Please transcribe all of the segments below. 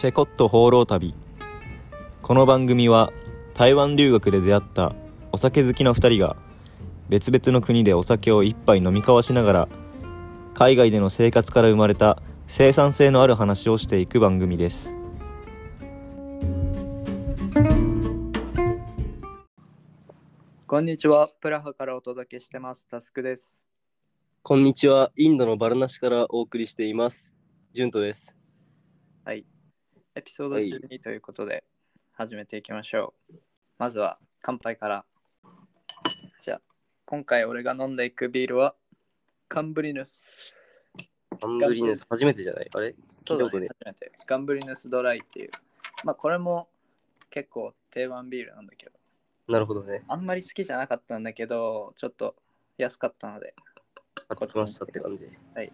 チェコット放浪旅この番組は台湾留学で出会ったお酒好きの2人が別々の国でお酒を一杯飲み交わしながら海外での生活から生まれた生産性のある話をしていく番組ですこんにちは。プラハからお届けしてます。タスクです。こんにちは。インドのバラナシからお送りしています。ジュントです。はい。エピソードはい12ということで始めていきましょう。まずは乾杯から。じゃあ、今回俺が飲んでいくビールはガンブリヌス。アンブリネス初めてじゃない？あれ？聞いたことね。初めて。ガンブリヌスドライっていう。まあこれも結構定番ビールなんだけど、なるほどね。あんまり好きじゃなかったんだけど、ちょっと安かったので、買ってきましたって感じ。はい。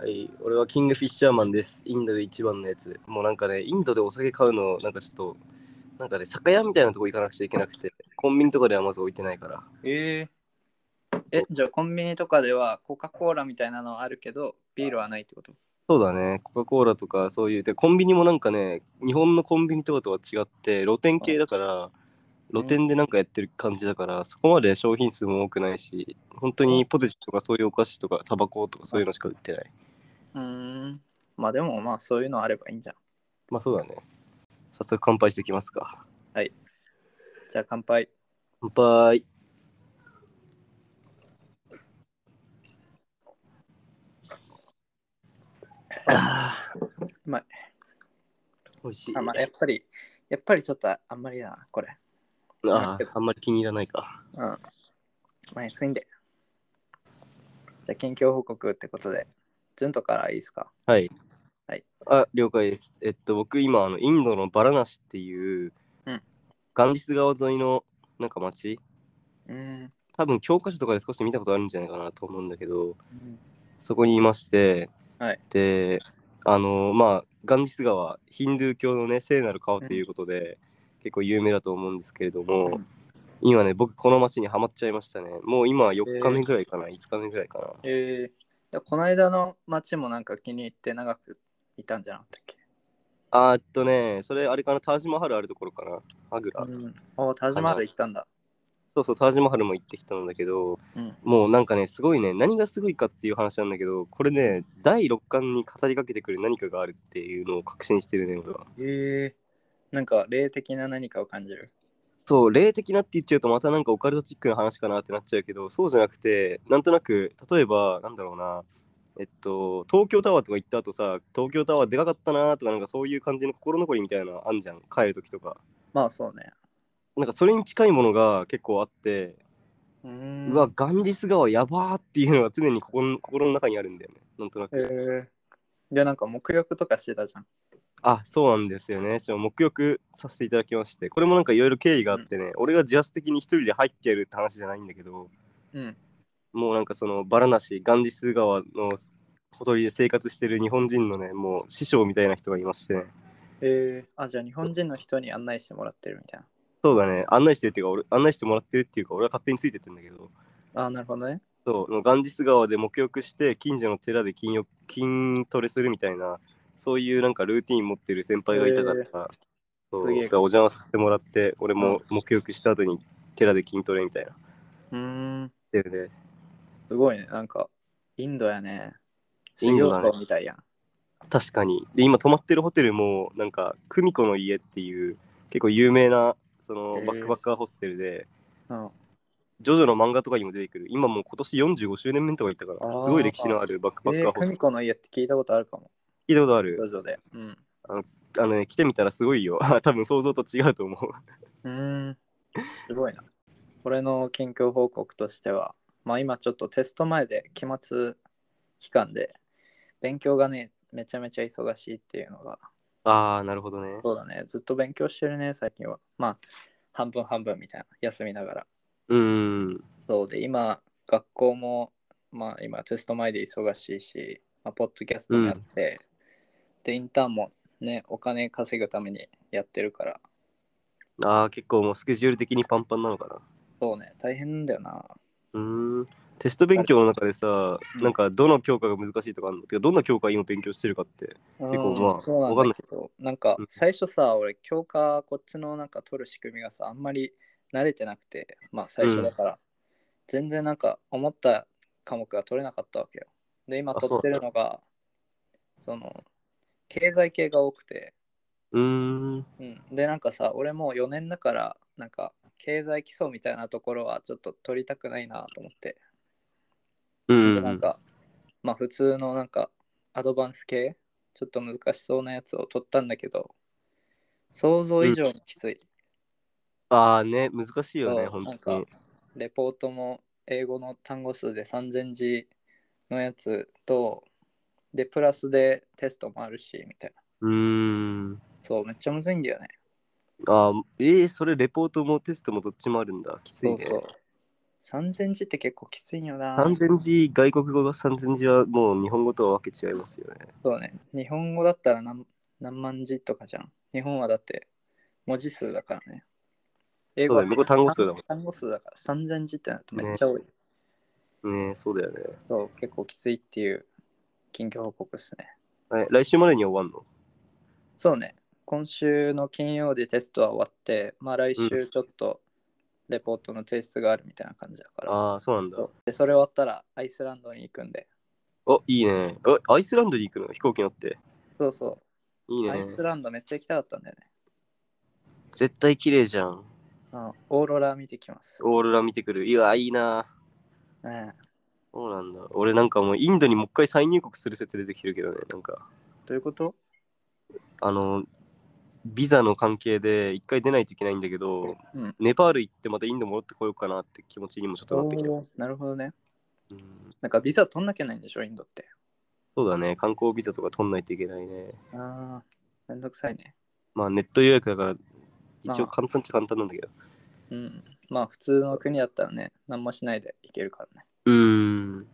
はい。俺はキングフィッシャーマンです。インドで一番のやつ。もうなんかね、インドでお酒買うの、なんかちょっと、なんかね、酒屋みたいなとこ行かなくちゃいけなくて、コンビニとかではまず置いてないから。えー、え、じゃあコンビニとかではコカ・コーラみたいなのはあるけど、ビールはないってこと？そうだね。コカ・コーラとかそういう、で、コンビニもなんかね、日本のコンビニとかとは違って、露店系だから、露店でなんかやってる感じだから、そこまで商品数も多くないし、本当にポテチとかそういうお菓子とかタバコとかそういうのしか売ってない。まあでもまあそういうのあればいいんじゃん。まあそうだね。早速乾杯していきますか。じゃあ乾杯。乾杯。あーうまい。美味しい。あまあ、やっぱり、やっぱりちょっとあんまりだな、これ。あーあんまり気に入らないか。うん。まあ、次んで。じゃあ近況報告ってことで、順とからいいですか？はい。はい。あ、了解です。えっと、僕今、あのインドのバラナシっていう、うんガンジス川沿いのなんか町、うーん。多分教科書とかで少し見たことあるんじゃないかなと思うんだけど、そこにいまして、はい。で、あの、まあ、ガンジス川、ヒンドゥー教のね、聖なる川ということで、結構有名だと思うんですけれども、うん今ね、僕この町にはまっちゃいましたね。もう今4日目ぐらいかな、5日目ぐらいかな。えー、でこの間の街もなんか気に入って長くいたんじゃなかったっけ？あーっとね、それあれかな、タージマハルあるところかな、アグラ。うん。おタジマール行ったんだ。そうそう、タージマハルも行ってきたんだけど、うん。もうなんかね、すごいね、何がすごいかっていう話なんだけど、これね、第6巻に語りかけてくる何かがあるっていうのを確信してるね、俺は。えー、なんか霊的な何かを感じる？そう、霊的なって言っちゃうと、またなんかオカルトチックな話かなってなっちゃうけど、そうじゃなくて、なんとなく、例えば、なんだろうな、えっと、東京タワーとか行った後さ、東京タワーでかかったなとか、なんかそういう感じの心残りみたいなのあんじゃん、帰るときとか。まあそうね。なんかそれに近いものが結構あって、うーんうわ、ガンジス川やばーっていうのが常に心の心の中にあるんだよね、なんとなく。えー、で、なんか沐浴とかしてたじゃん。あ、そうなんですよね。ちょっと沐浴させていただきまして、これもなんかいろいろ経緯があってね、俺が自発的に一人で入ってやるって話じゃないんだけど、うん。もうなんかそのバラナシ、ガンジス川のほとりで生活してる日本人のね、もう師匠みたいな人がいましてね、えー、あ、じゃあ日本人の人に案内してもらってるみたいそうだね、案内してるっていうか、俺案内してもらってるっていうか、俺は勝手についてってんだけど、な。あ、なるほどね。そう、ガンジス川で沐浴して、近所の寺で筋浴筋トレするみたいな、そういうなんかルーティン持ってる先輩がいたから、えだからお邪魔させてもらって、俺も沐浴した後に寺で筋トレみたいな。うーん。してるね。すごいね。なんか、インドやね。インドだみたいやん。確かに。で、今泊まってるホテルも、なんか、久美子の家っていう、結構有名な、そのバックパッカーホステルで、うん。ジョジョの漫画とかにも出てくる。今もう今年45周年目とか言ったから、あーすごい歴史のあるバックパッえー、カーホステル。久美子の家って聞いたことあるかも。聞いたことある徐々で。うん。あのね、来てみたらすごいよ。多分想像と違うと思う。うーん。すごいな。俺の近況報告としては、まあ今ちょっとテスト前で期末期間で、勉強がね、めちゃめちゃ忙しいっていうのが、ああ、なるほどね。そうだね。ずっと勉強してるね、最近は。まあ、半分半分みたいな。休みながら。うーん。そうで、今、学校も、まあ今テスト前で忙しいし、まあ、ポッドキャストもやって、で、インターンもね、お金稼ぐためにやってるから、ああ、結構もうスケジュール的にパンパンなのかな。そうね、大変だよな。うーん。テスト勉強の中でさ、うん。なんかどの教科が難しいとかあるの？てかどんな教科今勉強してるかって。結構まあわかんないだけど、なんかうん。最初さ、俺、教科こっちのなんか取る仕組みがさ、あんまり慣れてなくて、まあ最初だから、全然なんか思った科目が取れなかったわけよ。で、今あ取ってるのが、その、経済系が多くて、うーん。うん、で、なんかさ、俺もう4年だから、なんか、経済基礎みたいなところはちょっと取りたくないなと思って、うんで、なんか、まあ普通のなんか、アドバンス系、ちょっと難しそうなやつを取ったんだけど、想像以上にきつい。ああね、難しいよね、本当になんか。レポートも英語の単語数で3000字のやつと、で、プラスでテストもあるし、みたいな。うーん。そう、めっちゃむずいんだよね。あーえー、それレポートもテストもどっちもあるんだ。きついね。そうそう。3000字って結構きついんよな。3000字、外国語が3000字はもう日本語とはわけ違いますよね。そうね。日本語だったら何何万字とかじゃん。日本はだって文字数だからね。英そうだよ向こう単語数だもん単語数だから3000字ってなるとめっちゃ多い。ねそうだよね。そう、結構きついっていう近況報告ですね。はい、来週までに終わんの？そうね。今週の金曜でテストは終わって、まあ来週ちょっとレポートの提出があるみたいな感じだから。ああ、そうなんだで、それ終わったらアイスランドに行くんで。お、いいね。おアイスランドに行くの？飛行機乗って。そうそう。アいいねイ。スランドめっちゃ行きたかったんだよね。絶対綺麗じゃん。うんオーロラ見てきます。オーロラ見てくる。いや、いいな。ねえそうなんだ。俺なんかもうインドにもう一回再入国する説出てきてるけどね。なんか、どういうこと？あの、ビザの関係で一回出ないといけないんだけど、うんネパール行ってまたインド戻ってこようかなって気持ちにもちょっとなってきた。なるほどね。うんなんかビザ取んなきゃないんでしょ、インドって。そうだね。観光ビザとか取んないといけないね。ああ、めんどくさいね。まあネット予約だから、まあ一応簡単っちゃ簡単なんだけど。うん。まあ普通の国だったらね、何もしないで行けるからね。うーん。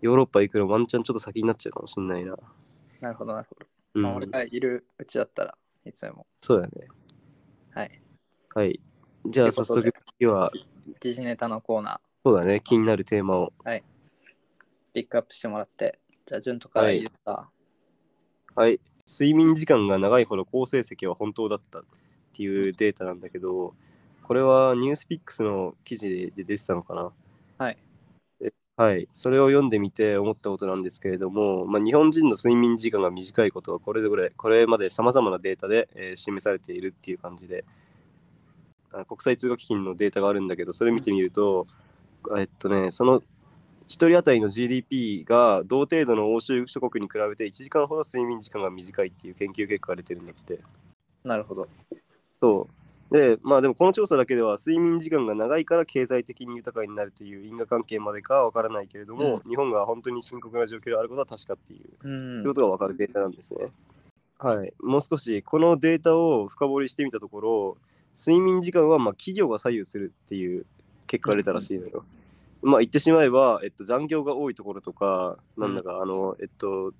ヨーロッパ行くのワンチャンちょっと先になっちゃうかもしんないな。なるほど、なるほど。うんまあ、俺がいるうちだったらいつでも。そうだね。はい。はい。じゃあ早速ということで次は、時事ネタのコーナー、そうだね。気になるテーマを。ピックアップしてもらって。じゃあ、順とからいいですか、はい。睡眠時間が長いほど好成績は本当だったっていうデータなんだけど、これはニュースピックスの記事で出てたのかな？はい。はい。それを読んでみて思ったことなんですけれども、まあ、日本人の睡眠時間が短いことはこれでこれこれまでさまざまなデータで、えー示されているっていう感じで、あ国際通貨基金のデータがあるんだけど、それ見てみると、えっとね、その1人当たりの GDP が同程度の欧州諸国に比べて1時間ほど睡眠時間が短いっていう研究結果が出てるんだって。なるほど。そう。で、まあでもこの調査だけでは睡眠時間が長いから経済的に豊かになるという因果関係までかは分からないけれども、日本が本当に深刻な状況であることは確かっていう、うそういんうこ。とが分かるデータなんですね。はい。もう少しこのデータを深掘りしてみたところ、睡眠時間はまあ企業が左右するっていう結果が出たらしいのよ。まあ言ってしまえば、えっと、残業が多いところとか、なんだか、あの、えっと、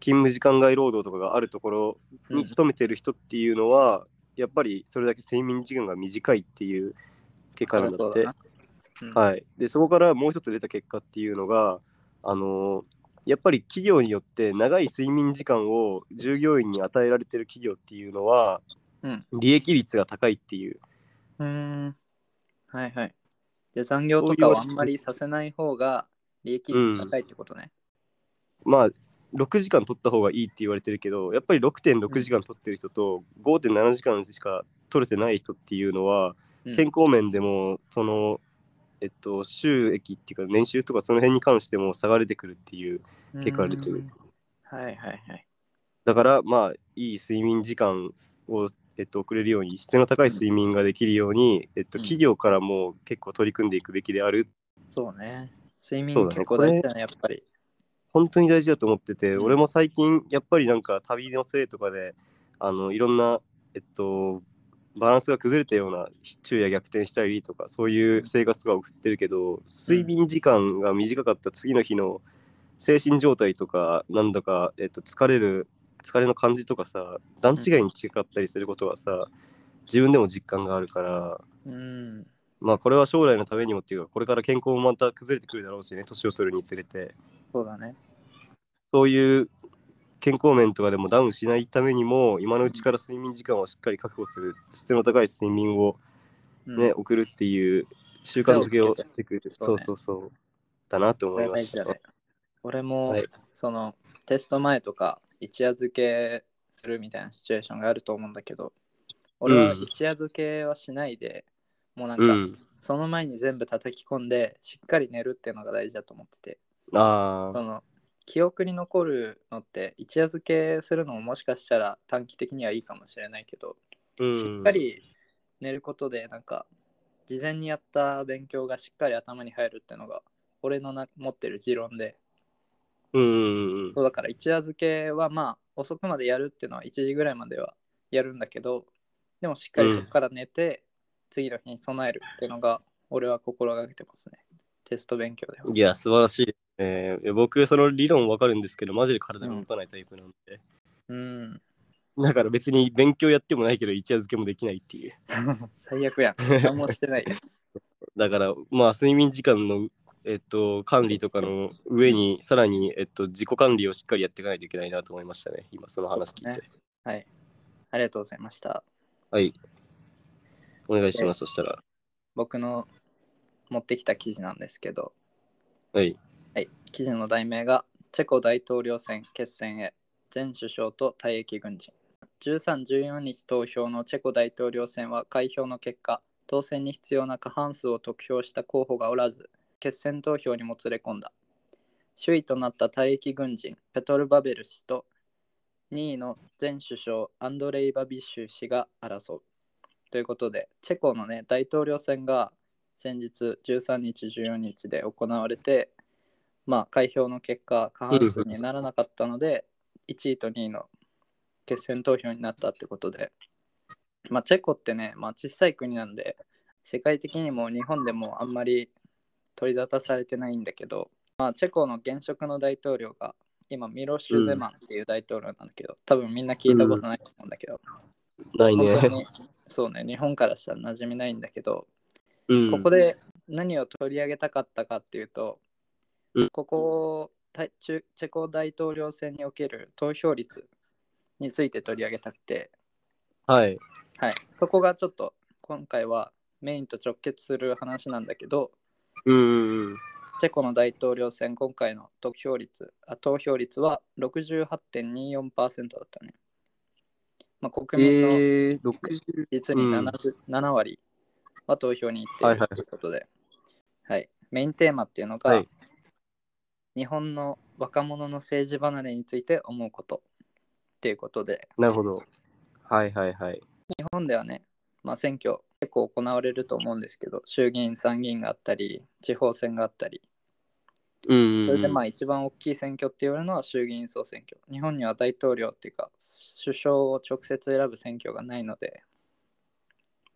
勤務時間外労働とかがあるところに勤めてる人っていうのは、やっぱりそれだけ睡眠時間が短いっていう結果なんだって。うんはい、でそこからもう一つ出た結果っていうのが、あのやっぱり企業によって長い睡眠時間を従業員に与えられてる企業っていうのは、うん利益率が高いっていう。うーん。はいはい。で、残業とかはあんまりさせない方が利益率高いってことね。まあ6時間取った方がいいって言われてるけどやっぱり6.6時間取ってる人と5.7時間しか取れてない人っていうのは、うん。健康面でもそのえっと収益っていうか年収とかその辺に関しても差が出てくるっていう結果が出てるう。んはいはいはい。だからまあいい睡眠時間を、えっと、送れるように質の高い睡眠ができるように、えっと、うん。企業からも結構取り組んでいくべきである。そうね。睡眠結構大事だね、やっぱり。本当に大事だと思ってて、うん俺も最近やっぱりなんか旅のせいとかであのいろんなえっとバランスが崩れたような昼夜逆転したりとかそういう生活が送ってるけど睡眠時間が短かった次の日の精神状態とかなんだか、えっと、疲れる疲れの感じとかさ段違いに違かったりすることがさ自分でも実感があるからうん。まあこれは将来のためにもっていうか、これから健康もまた崩れてくるだろうしね、年を取るにつれて。そうだね。そういう健康面とかでもダウンしないためにも、今のうちから睡眠時間をしっかり確保する、質の高い睡眠をうんね、送るっていう習慣づけをしてくれる。そううそねそうそう。だなと思いました。俺も、はいそのテスト前とか一夜漬けするみたいなシチュエーションがあると思うんだけど、俺はうん一夜漬けはしないで、もうなんか、うん。その前に全部叩き込んでしっかり寝るっていうのが大事だと思ってて、ああ、その記憶に残るのって一夜漬けするのももしかしたら短期的にはいいかもしれないけど、うん。しっかり寝ることでなんか事前にやった勉強がしっかり頭に入るっていうのが俺のな持ってる持論でうん。そうだから一夜漬けはまあ遅くまでやるっていうのは1時ぐらいまではやるんだけどでもしっかりそこから寝て、次の日に備えるっていうのが俺は心がけてますねテスト勉強では。いや、素晴らしい。えー僕、その理論わかるんですけど、マジで体が動かないタイプなんで。うん。だから別に勉強やってもないけど、一夜漬けもできないっていう。最悪やん。何もしてない。だから、まあ、睡眠時間の、えっと、管理とかの上に、さらに、えっと、自己管理をしっかりやっていかないといけないなと思いましたね。今、その話聞いて。そうはい。ありがとうございました。はい。お願いします、そしたら。僕の持ってきた記事なんですけど、はい。はい、記事の題名がチェコ大統領選決戦へ。前首相と退役軍人。13、14日投票のチェコ大統領選は開票の結果当選に必要な過半数を得票した候補がおらず決選投票にもつれ込んだ。首位となった退役軍人ペトル・パベル氏と2位の前首相アンドレイ・バビッシュ氏が争う。ということでチェコのね大統領選が先日13日14日で行われてまあ開票の結果過半数にならなかったので1位と2位の決選投票になったってことでまあチェコってね、まあ、小さい国なんで世界的にも日本でもあんまり取り沙汰されてないんだけど、まあ、チェコの現職の大統領が今ミロシュ・ゼマンっていう大統領なんだけど、多分みんな聞いたことないと思うんだけど、ないね。そうね日本からしたら馴染みないんだけど、うん、ここで何を取り上げたかったかっていうと、うんここたチェコ大統領選における投票率について取り上げたくて、はい。はい、そこがちょっと今回はメインと直結する話なんだけど、うん。チェコの大統領選今回の得票率あ投票率は68.24%だったね。まあ、国民のえー、60実にうん7 7割は投票に行ってということで、はいメインテーマっていうのが、はい日本の若者の政治離れについて思うことっていうことで、なるほど。はいはいはい。日本ではね、まあ、選挙結構行われると思うんですけど、衆議院、参議院があったり、地方選があったり、うんうん、うん。それでまあ一番大きい選挙って言われるのは衆議院総選挙。日本には大統領っていうか、首相を直接選ぶ選挙がないので、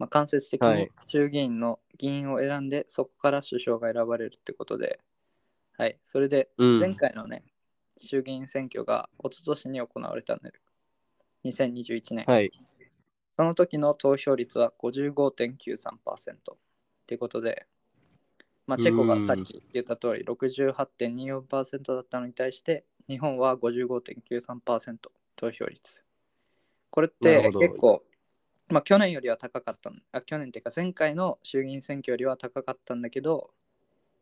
まあ、間接的にはい。衆議院の議員を選んで、そこから首相が選ばれるってことで、はい、それでうん、前回のね、衆議院選挙が一昨年に行われたんで、2021年。はい。その時の投票率は55.93%ってことで、まあ、チェコがさっき言った通り68.24%だったのに対して、日本は55.93%投票率。これって結構、まあ、去年よりは高かったんあ、去年っていうか前回の衆議院選挙よりは高かったんだけど、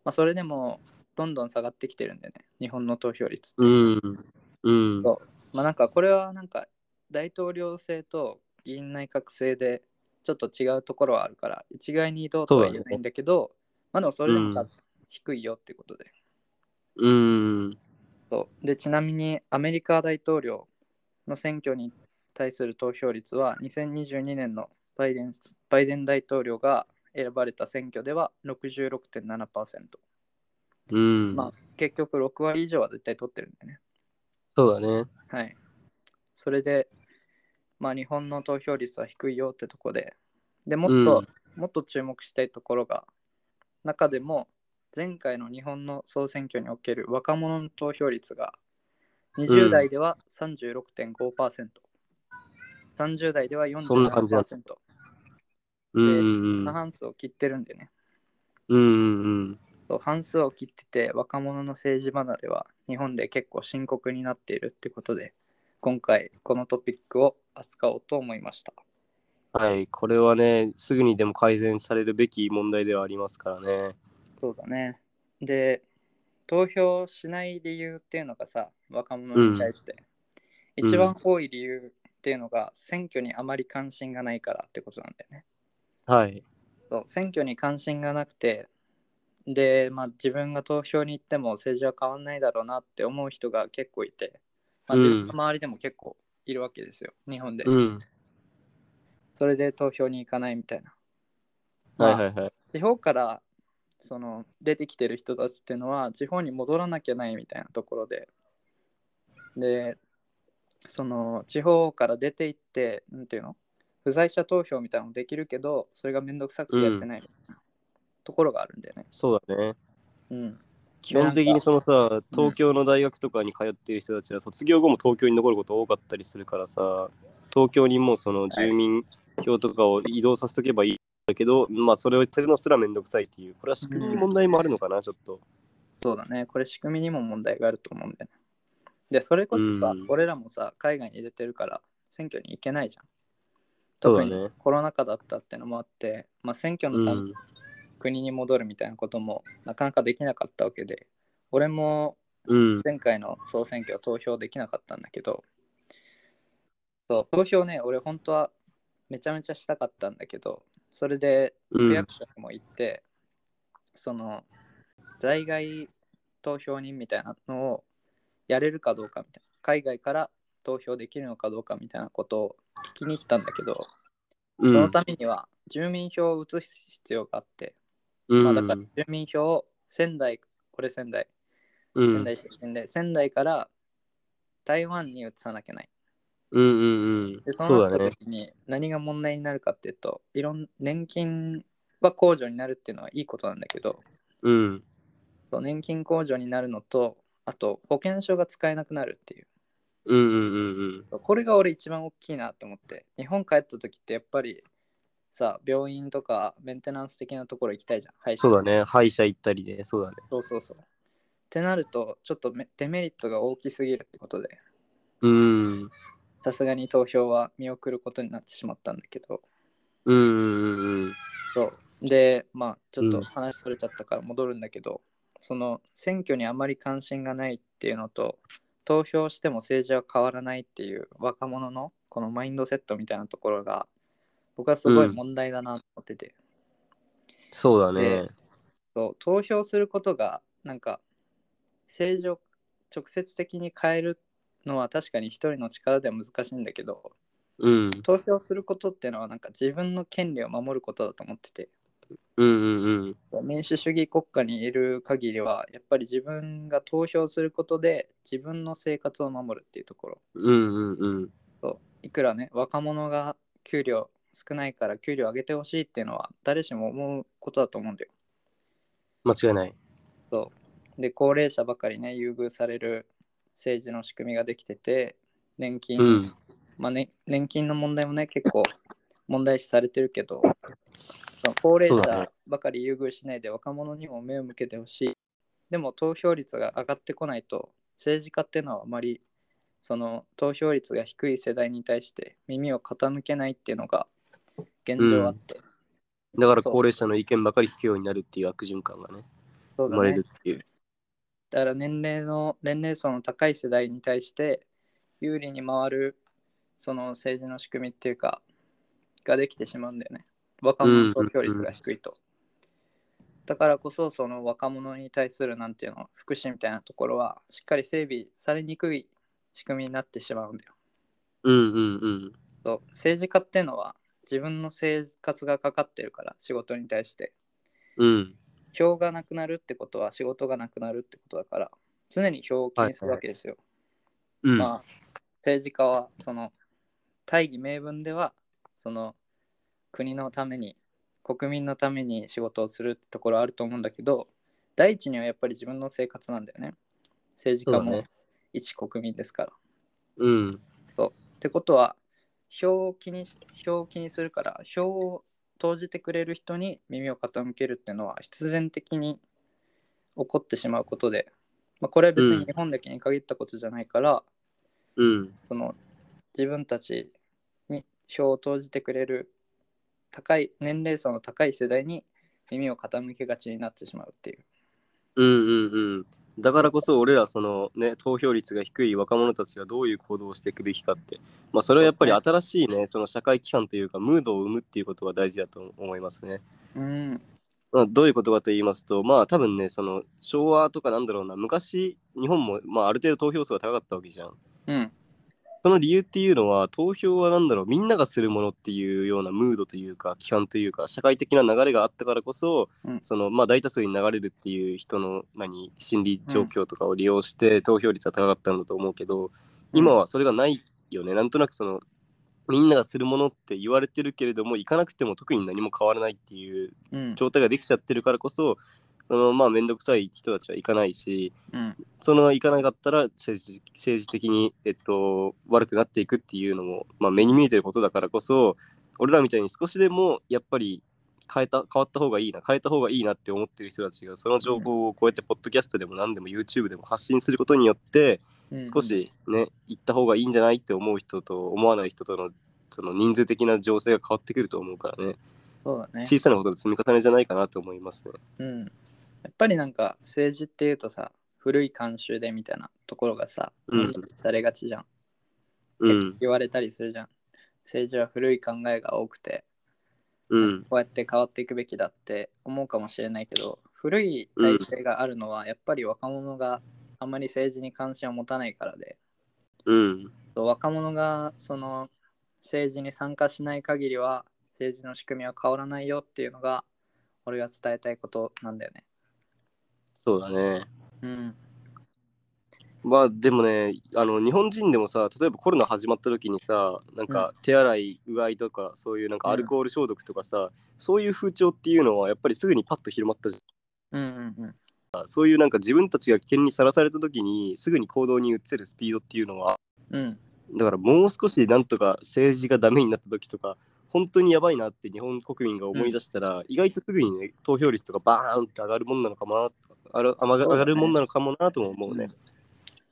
まあ、それでもどんどん下がってきてるんでね、日本の投票率。うん。うん。そうまあなんかこれはなんか大統領制と議員内閣制でちょっと違うところはあるから一概にどうとは言えないんだけど、まあでもそれでも低いよってことで。うん。そうでちなみにアメリカ大統領の選挙に対する投票率は2022年のバイデンバイデン大統領が選ばれた選挙では66.7%。うん。まあ結局6割以上は絶対取ってるんだよね。そうだね。はい。それで、まあ、日本の投票率は低いよってとこで、でもっと、もっと注目したいところが、中でも、前回の日本の総選挙における若者の投票率が、20代では36.5%、30代ではそんな感じだ47%、うんうんうん過半数を切ってるんでね。うんうんそう半数を切ってて若者の政治離れは日本で結構深刻になっているってことで今回このトピックを扱おうと思いました。はい、これはね、すぐにでも改善されるべき問題ではありますからね。そうだね。で、投票しない理由っていうのがさ、若者に対して、うん一番多い理由っていうのが、選挙にあまり関心がないからってことなんだよね。はい。そう選挙に関心がなくて、で、まあ、自分が投票に行っても政治は変わんないだろうなって思う人が結構いて、まあ、うん自分の周りでも結構いるわけですよ、日本で。うん。それで投票に行かないみたいな。まあはいはいはい。地方からその出てきてる人たちっていうのは地方に戻らなきゃないみたいなところででその地方から出て行ってなんていうの？不在者投票みたいなのできるけどそれがめんどくさくてやってないみたいなところがあるんだよね。そうだね。うん。基本的にそのさ、東京の大学とかに通っている人たちは卒業後も東京に残ること多かったりするからさ、東京にもうその住民票とかを移動させとけばいいんだけど、まあそれをするのすらめんどくさいっていう、これは仕組みに問題もあるのかな、ちょっと。そうだね。これ仕組みにも問題があると思うんだよね。で、それこそさ、うん俺らもさ、海外に出てるから選挙に行けないじゃん。そうだね特にコロナ禍だったってのもあって、まあ、選挙のために国に戻るみたいなこともなかなかできなかったわけで、俺もうん。前回の総選挙は投票できなかったんだけど、そう、投票ね、俺本当はめちゃめちゃしたかったんだけど、それでうん。区役所にも行って、その在外投票人みたいなのをやれるかどうかみたいな海外から投票できるのかどうかみたいなことを聞きに行ったんだけど、うん、そのためには住民票を移す必要があって、うん、まあ、だから住民票を仙台これ仙台うん、仙台出身で、仙台から台湾に移さなきゃないうんうんうん。でそそう。なった時に何が問題になるかっていうといろん年金は控除になるっていうのはいいことなんだけどうん。そう年金控除になるのとあと保険証が使えなくなるっていううんうんうんうん。これが俺一番大きいなと思って日本帰った時ってやっぱりさ病院とかメンテナンス的なところ行きたいじゃん歯医者そうだね。歯医者行ったりね。そうだね。そうそうそうってなるとちょっとめデメリットが大きすぎるってことでうん。さすがに投票は見送ることになってしまったんだけどうんうんうんうん。そうでまあちょっとうん話それちゃったから戻るんだけど、その選挙にあまり関心がないっていうのと投票しても政治は変わらないっていう若者のこのマインドセットみたいなところが僕はすごい問題だなと思ってて、そうだねで。そう投票することがなんか政治を直接的に変えるのは確かに一人の力では難しいんだけどうん。投票することっていうのはなんか自分の権利を守ることだと思っててうんうんうん。民主主義国家にいる限りはやっぱり自分が投票することで自分の生活を守るっていうところうんうんうん。そういくらね若者が給料少ないから給料上げてほしいっていうのは誰しも思うことだと思うんだよ間違いない。そうで高齢者ばかりね優遇される政治の仕組みができてて年金、うん。まあね、年金の問題もね結構問題視されてるけど高齢者ばかり優遇しないで若者にも目を向けてほしい。でも投票率が上がってこないと政治家っていうのはあまりその投票率が低い世代に対して耳を傾けないっていうのが現状あって、だから高齢者の意見ばかり聞くようになるっていう悪循環がね。生まれるっていう。だから年齢の年齢層の高い世代に対して有利に回るその政治の仕組みっていうかができてしまうんだよね若者の投票率が低いと、だからこそその若者に対するなんていうの福祉みたいなところはしっかり整備されにくい仕組みになってしまうんだよ。うんうんうん。そう。政治家っていうのは自分の生活がかかってるから仕事に対して。うん。票がなくなるってことは仕事がなくなるってことだから常に票を気にするわけですよ、うん。まあ政治家はその大義名分ではその国のために国民のために仕事をするってところあると思うんだけど第一にはやっぱり自分の生活なんだよね。政治家も一国民ですから、うん。ってことは票を気にし票を気にするから票を投じてくれる人に耳を傾けるっていうのは必然的に起こってしまうことで、まあ、これは別に日本だけに限ったことじゃないから、うん。その自分たちに票を投じてくれる高い年齢層の高い世代に耳を傾けがちになってしまうっていう。うんうんうん。だからこそ俺らそのね投票率が低い若者たちがどういう行動をしていくべきかって、まあそれはやっぱり新しいねその社会規範というかムードを生むっていうことが大事だと思いますね。うん。まあ、どういうことかと言いますとまあ多分ねその昭和とかなんだろうな昔日本もまあある程度投票数が高かったわけじゃん。うん。その理由っていうのは投票は何だろうみんながするものっていうようなムードというか規範というか社会的な流れがあったからこそ、うん。そのまあ大多数に流れるっていう人の何心理状況とかを利用して投票率が高かったんだと思うけど、今はそれがないよね。なんとなくそのみんながするものって言われてるけれども行かなくても特に何も変わらないっていううん。状態ができちゃってるからこそそのまあ面倒くさい人たちは行かないしうん。その行かなかったら政治政治的に、えっと、悪くなっていくっていうのも、まあ、目に見えてることだからこそ俺らみたいに少しでもやっぱり変えた変わった方がいいな変えた方がいいなって思ってる人たちがその情報をこうやってポッドキャストでも何でも YouTube でも発信することによってうん少しね行った方がいいんじゃないって思う人と思わない人とのその人数的な情勢が変わってくると思うからねそうだね。小さなことの積み重ねじゃないかなと思いますね。うん。やっぱりなんか政治っていうとさ、古い慣習でみたいなところがさ、うんされがちじゃん。うん言われたりするじゃん。政治は古い考えが多くて、うんこうやって変わっていくべきだって思うかもしれないけど、古い体制があるのはやっぱり若者があんまり政治に関心を持たないからで、うん若者がその政治に参加しない限りは政治の仕組みは変わらないよっていうのが俺が伝えたいことなんだよね。そうだね。うん。まあでもねあの日本人でもさ例えばコロナ始まった時にさなんか手洗いうがいとかそういうなんかアルコール消毒とかさ、そういう風潮っていうのはやっぱりすぐにパッと広まったじうんうんうん。ゃんそういうなんか自分たちが危険にさらされた時にすぐに行動に移せるスピードっていうのはうん。だからもう少しなんとか政治がダメになった時とか本当にやばいなって日本国民が思い出したら、意外とすぐにね投票率とかバーンって上がるもんなのかもなある上がるもんなのかもなとも思うね。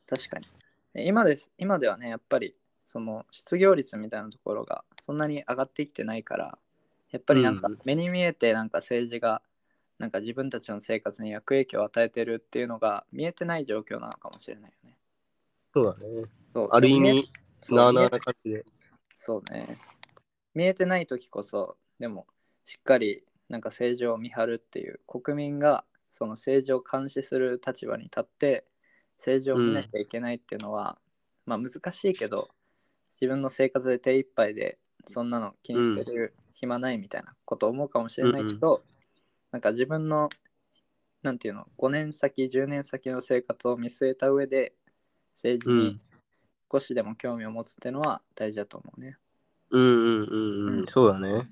確かに。で今です今ではね、やっぱりその失業率みたいなところがそんなに上がってきてないから、やっぱりなんかうん目に見えてなんか政治がなんか自分たちの生活に悪影響を与えてるっていうのが見えてない状況なのかもしれないよね。そうだね。そうある意味なあなあ見えな感じで。そうね。見えてない時こそ、でもしっかりなんか政治を見張るっていう国民がその政治を監視する立場に立って政治を見なきゃいけないっていうのは、まあ難しいけど自分の生活で手一杯でそんなの気にしてる暇ないみたいなこと思うかもしれないけど、なんか自分のなんていうの5年先10年先の生活を見据えた上で政治に少しでも興味を持つっていうのは大事だと思うね。うんうんうんうん、うん。そうだね。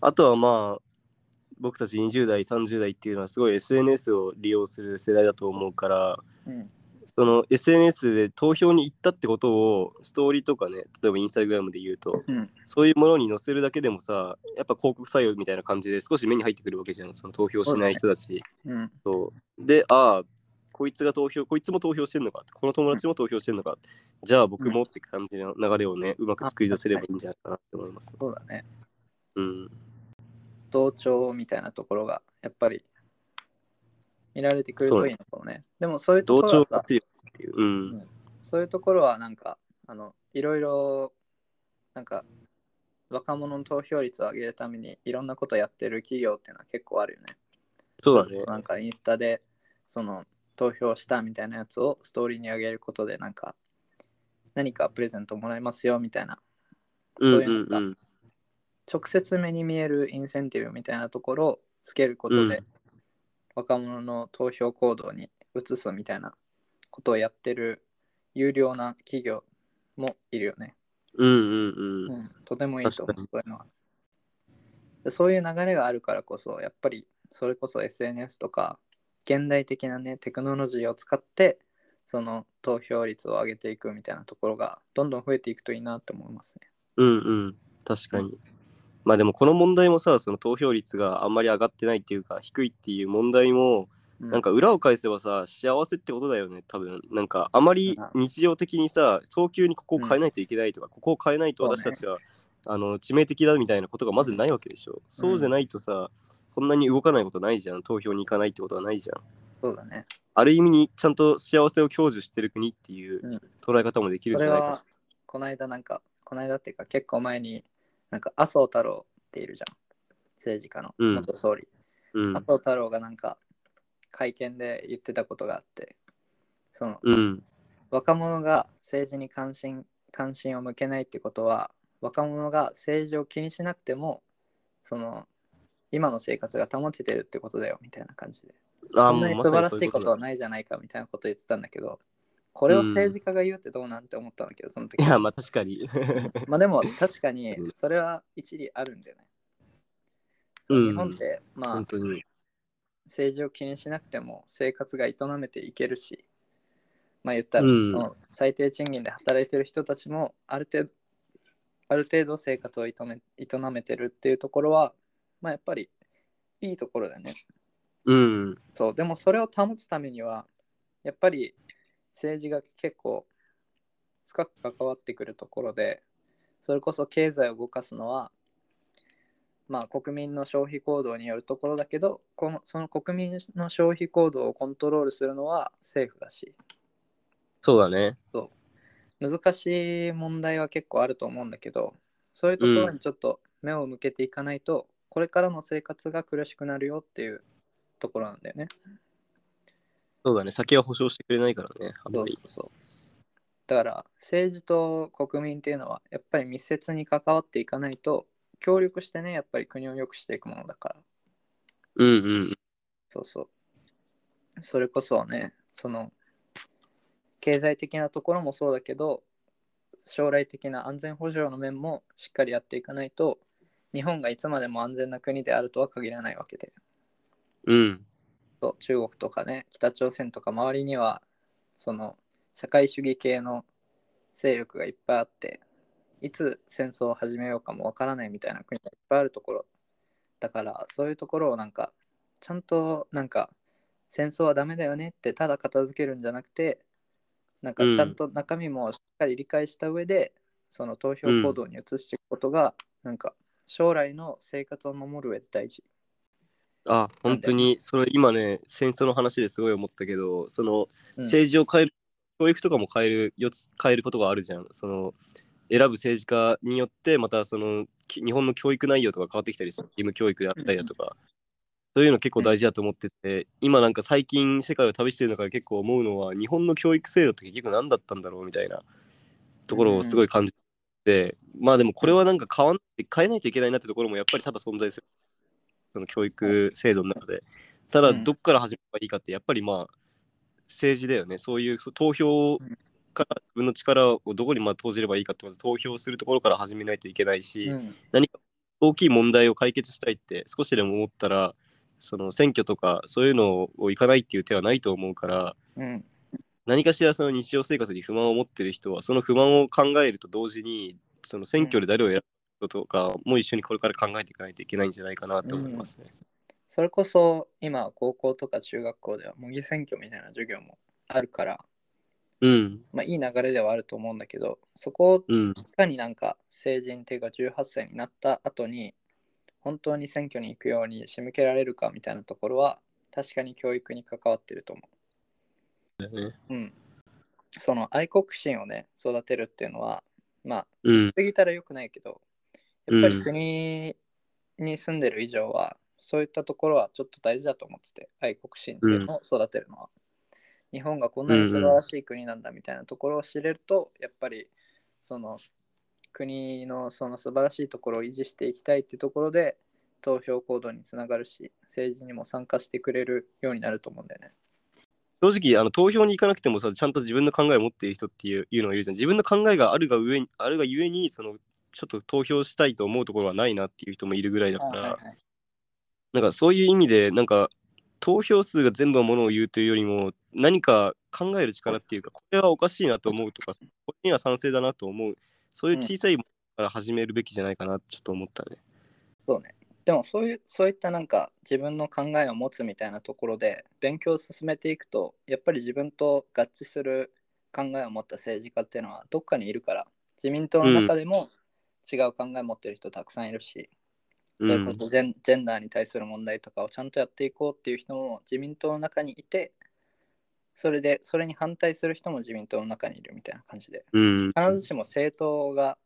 あとはまあ、僕たち20代、30代っていうのはすごい SNS を利用する世代だと思うから、うんその SNS で投票に行ったってことをストーリーとかね、例えばインスタグラムで言うと、うんそういうものに載せるだけでもさ、やっぱ広告作用みたいな感じで少し目に入ってくるわけじゃん、その投票しない人たち。うんそうで、ああ、こいつが投票、こいつも投票してんのか、この友達も投票してんのか、じゃあ僕もって感じの流れをね、うまく作り出せればいいんじゃないかなって思います。そうだね。うん。同調みたいなところがやっぱり見られてくるといいのかもね。でもそういうと同ころはさ、う。うん。そういうところはなんか、あの、いろいろ、なんか、若者の投票率を上げるためにいろんなことやってる企業っていうのは結構あるよね。そうだね。なんかインスタでその投票したみたいなやつをストーリーに上げることでなんか何かプレゼントもらえますよみたいなうんそういうのが。直接目に見えるインセンティブみたいなところをつけることで、うん若者の投票行動に移すみたいなことをやってる有料な企業もいるよね。うんうんうん。うん、とてもいいと思う確そういうのはでそういう流れがあるからこそやっぱりそれこそ SNS とか現代的なねテクノロジーを使ってその投票率を上げていくみたいなところがどんどん増えていくといいなって思いますね。うんうん。確かに。まあでもこの問題もさ、その投票率があんまり上がってないっていうか、低いっていう問題も、うなんか裏を返せばさ、幸せってことだよね、多分なんかあまり日常的にさ、早急にここを変えないといけないとか、ここを変えないと私たちは、あの致命的だみたいなことがまずないわけでしょ。そうじゃないとさ、こんなに動かないことないじゃん。投票に行かないってことはないじゃん。そうだね。ある意味にちゃんと幸せを享受してる国っていううん捉え方もできるんじゃないかこの間なんか、この間っていうか結構前に、なんか麻生太郎っているじゃん。政治家のうん元総理。うん麻。生太郎がなんか会見で言ってたことがあって、そのうん。若者が政治に関心関心を向けないってことは、若者が政治を気にしなくても、その今の生活が保ててるってことだよみたいな感じで。あこんなに素晴らしいことはだないじゃないかみたいなこと言ってたんだけど、これを政治家が言うってどうなんて思ったんだけど、その時いや、まあ確かに。まあでも 確かにうんそれは一理あるんだよね。そううん日本って、まあ。政治を気にしなくても生活が営めていけるし、まあ言ったら、うん最低賃金で働いてる人たちもある程度ある程度生活を営め営めてるっていうところは、まあやっぱりいいところだよね。うん。そう、でもそれを保つためには、やっぱり政治が結構深く関わってくるところで、それこそ経済を動かすのは、まあ国民の消費行動によるところだけど、このその国民の消費行動をコントロールするのは政府だし、そうだね。難しい問題は結構あると思うんだけど、そういうところにちょっと目を向けていかないと、これからの生活が苦しくなるよっていうところなんだよね。そうだね。先は保証してくれないからね。あんそまりうそうそう。だから政治と国民っていうのはやっぱり密接に関わっていかないと協力してねやっぱり国を良くしていくものだからうんうん。そうそうそれこそねその経済的なところもそうだけど将来的な安全保障の面もしっかりやっていかないと日本がいつまでも安全な国であるとは限らないわけでうん。そう中国とかね北朝鮮とか周りにはその社会主義系の勢力がいっぱいあっていつ戦争を始めようかもわからないみたいな国がいっぱいあるところだからそういうところをなんかちゃんとなんか戦争はダメだよねってただ片付けるんじゃなくてなんかうんちゃんと中身もしっかり理解した上で、その投票行動に移していくことが、なんか将来の生活を守る上で大事。あ、本当に、それ今ね、戦争の話ですごい思ったけど、そのうん政治を変える、教育とかも変えるよつ変えることがあるじゃん。その選ぶ政治家によって、またそのき日本の教育内容とか変わってきたりする。義務教育であったりだとか、そういうの結構大事だと思ってて、今なんか最近世界を旅してる中で結構思うのは、日本の教育制度って結局何だったんだろうみたいなところをすごい感じて、まあでもこれはなんか変わん変えないといけないなってところもやっぱりただ存在する。その教育制度の中で。ただ、うん。どっから始めばいいかって、やっぱりまあ、政治だよね。そういうそう投票から自分の力をどこにまあ投じればいいかって、まず投票するところから始めないといけないし、うん。何か大きい問題を解決したいって少しでも思ったら、その選挙とかそういうのを行かないっていう手はないと思うから、うん。何かしらその日常生活に不満を持ってる人は、その不満を考えると同時に、その選挙で誰を選ぶこととかも一緒にこれから考えていかないといけないんじゃないかなと思いますね。それこそ今高校とか中学校では模擬選挙みたいな授業もあるから、うん、まあ、いい流れではあると思うんだけどそこをうん、いかになんか成人っていうか18歳になった後に本当に選挙に行くように仕向けられるかみたいなところは確かに教育に関わってると思だよね。う。うん。その愛国心をね育てるっていうのはまあうんし、すぎたらよくないけどやっぱり国に住んでる以上はそういったところはちょっと大事だと思ってて愛国心っていうのを育てるのは、日本がこんなに素晴らしい国なんだみたいなところを知れるとやっぱりその国のその素晴らしいところを維持していきたいっていうところで投票行動につながるし政治にも参加してくれるようになると思うんだよね。正直あの投票に行かなくてもさちゃんと自分の考えを持っている人っていういうのがいるじゃん。自分の考えがあるが上にあるがゆえにそのちょっと投票したいと思うところはないなっていう人もいるぐらいだから、はいはいなんかそういう意味でなんか投票数が全部のものを言うというよりも何か考える力っていうかこれはおかしいなと思うとかこれには賛成だなと思うそういう小さいものから始めるべきじゃないかなちょっと思ったね。そうね。でもそういうそういったなんか自分の考えを持つみたいなところで勉強を進めていくとやっぱり自分と合致する考えを持った政治家っていうのはどっかにいるから自民党の中でも違う考えを持ってる人たくさんいるし、うそれこそジェンジェンダーに対する問題とかをちゃんとやっていこうっていう人も自民党の中にいてそれでそれに反対する人も自民党の中にいるみたいな感じで。うん。必ずしも政党が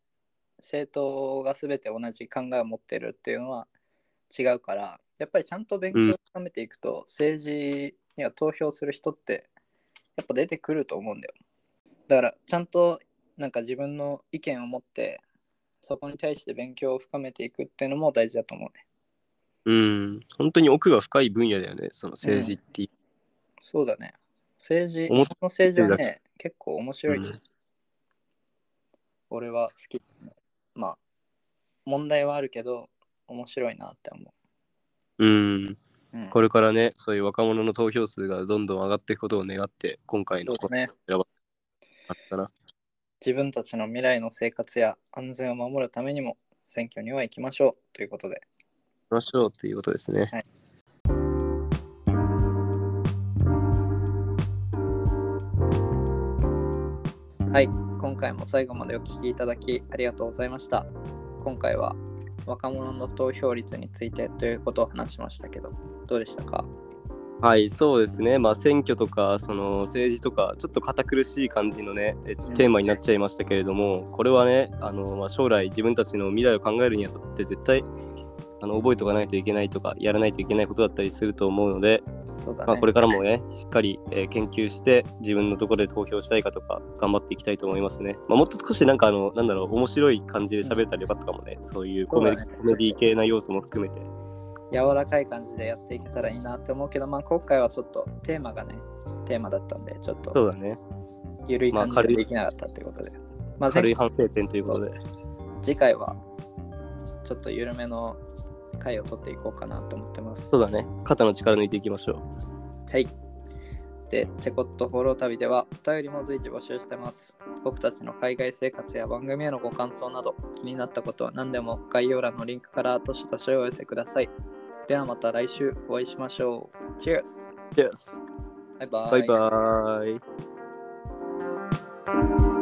政党が全て同じ考えを持ってるっていうのは違うからやっぱりちゃんと勉強を深めていくと、政治には投票する人ってやっぱ出てくると思うんだよ。だからちゃんとなんか自分の意見を持ってそこに対して勉強を深めていくっていうのも大事だと思うね。うん。本当に奥が深い分野だよね、その政治っていう。そうだね。政治日本の政治はね結構面白い、うん。俺は好きですね。まあ問題はあるけど面白いなって思う。ん。う、うん、これからね、そういう若者の投票数がどんどん上がっていくことを願って、今回のそうだね。選ばあったな。自分たちの未来の生活や安全を守るためにも選挙には行きましょうということで。行きましょうということですね。はい。はい。今回も最後までお聞きいただきありがとうございました。今回は若者の投票率についてということを話しましたけどどうでしたか？はい、そうですね。まあ、選挙とか、その政治とか、ちょっと堅苦しい感じのね、えテーマになっちゃいましたけれども、これはね、あのまあ、将来自分たちの未来を考えるにあたって、絶対あの覚えておかないといけないとか、やらないといけないことだったりすると思うので、ね、まあ、これからもね、しっかり、えー研究して、自分のところで投票したいかとか、頑張っていきたいと思いますね。まあ、もっと少しなんか、あの、なんだろう、面白い感じで喋れたらよかったかもね。そういうコメディ系な要素も含めて。柔らかい感じでやっていけたらいいなって思うけど、まあ、今回はちょっとテーマがねテーマだったんでちょっそとうだね。緩い感じでできなかったってことで、まあ、軽い前反省点ということで。次回はちょっと緩めの回を取っていこうかなと思ってますそうだね。肩の力抜いていきましょう。はい。で、チェコットフォロー旅ではお便りも随時募集してます。僕たちの海外生活や番組へのご感想など気になったことは何でも概要欄のリンクからどしどしお寄せください。ではまた来週お会いしましょう。Cheers! Yes! バイバイ。バイバイ。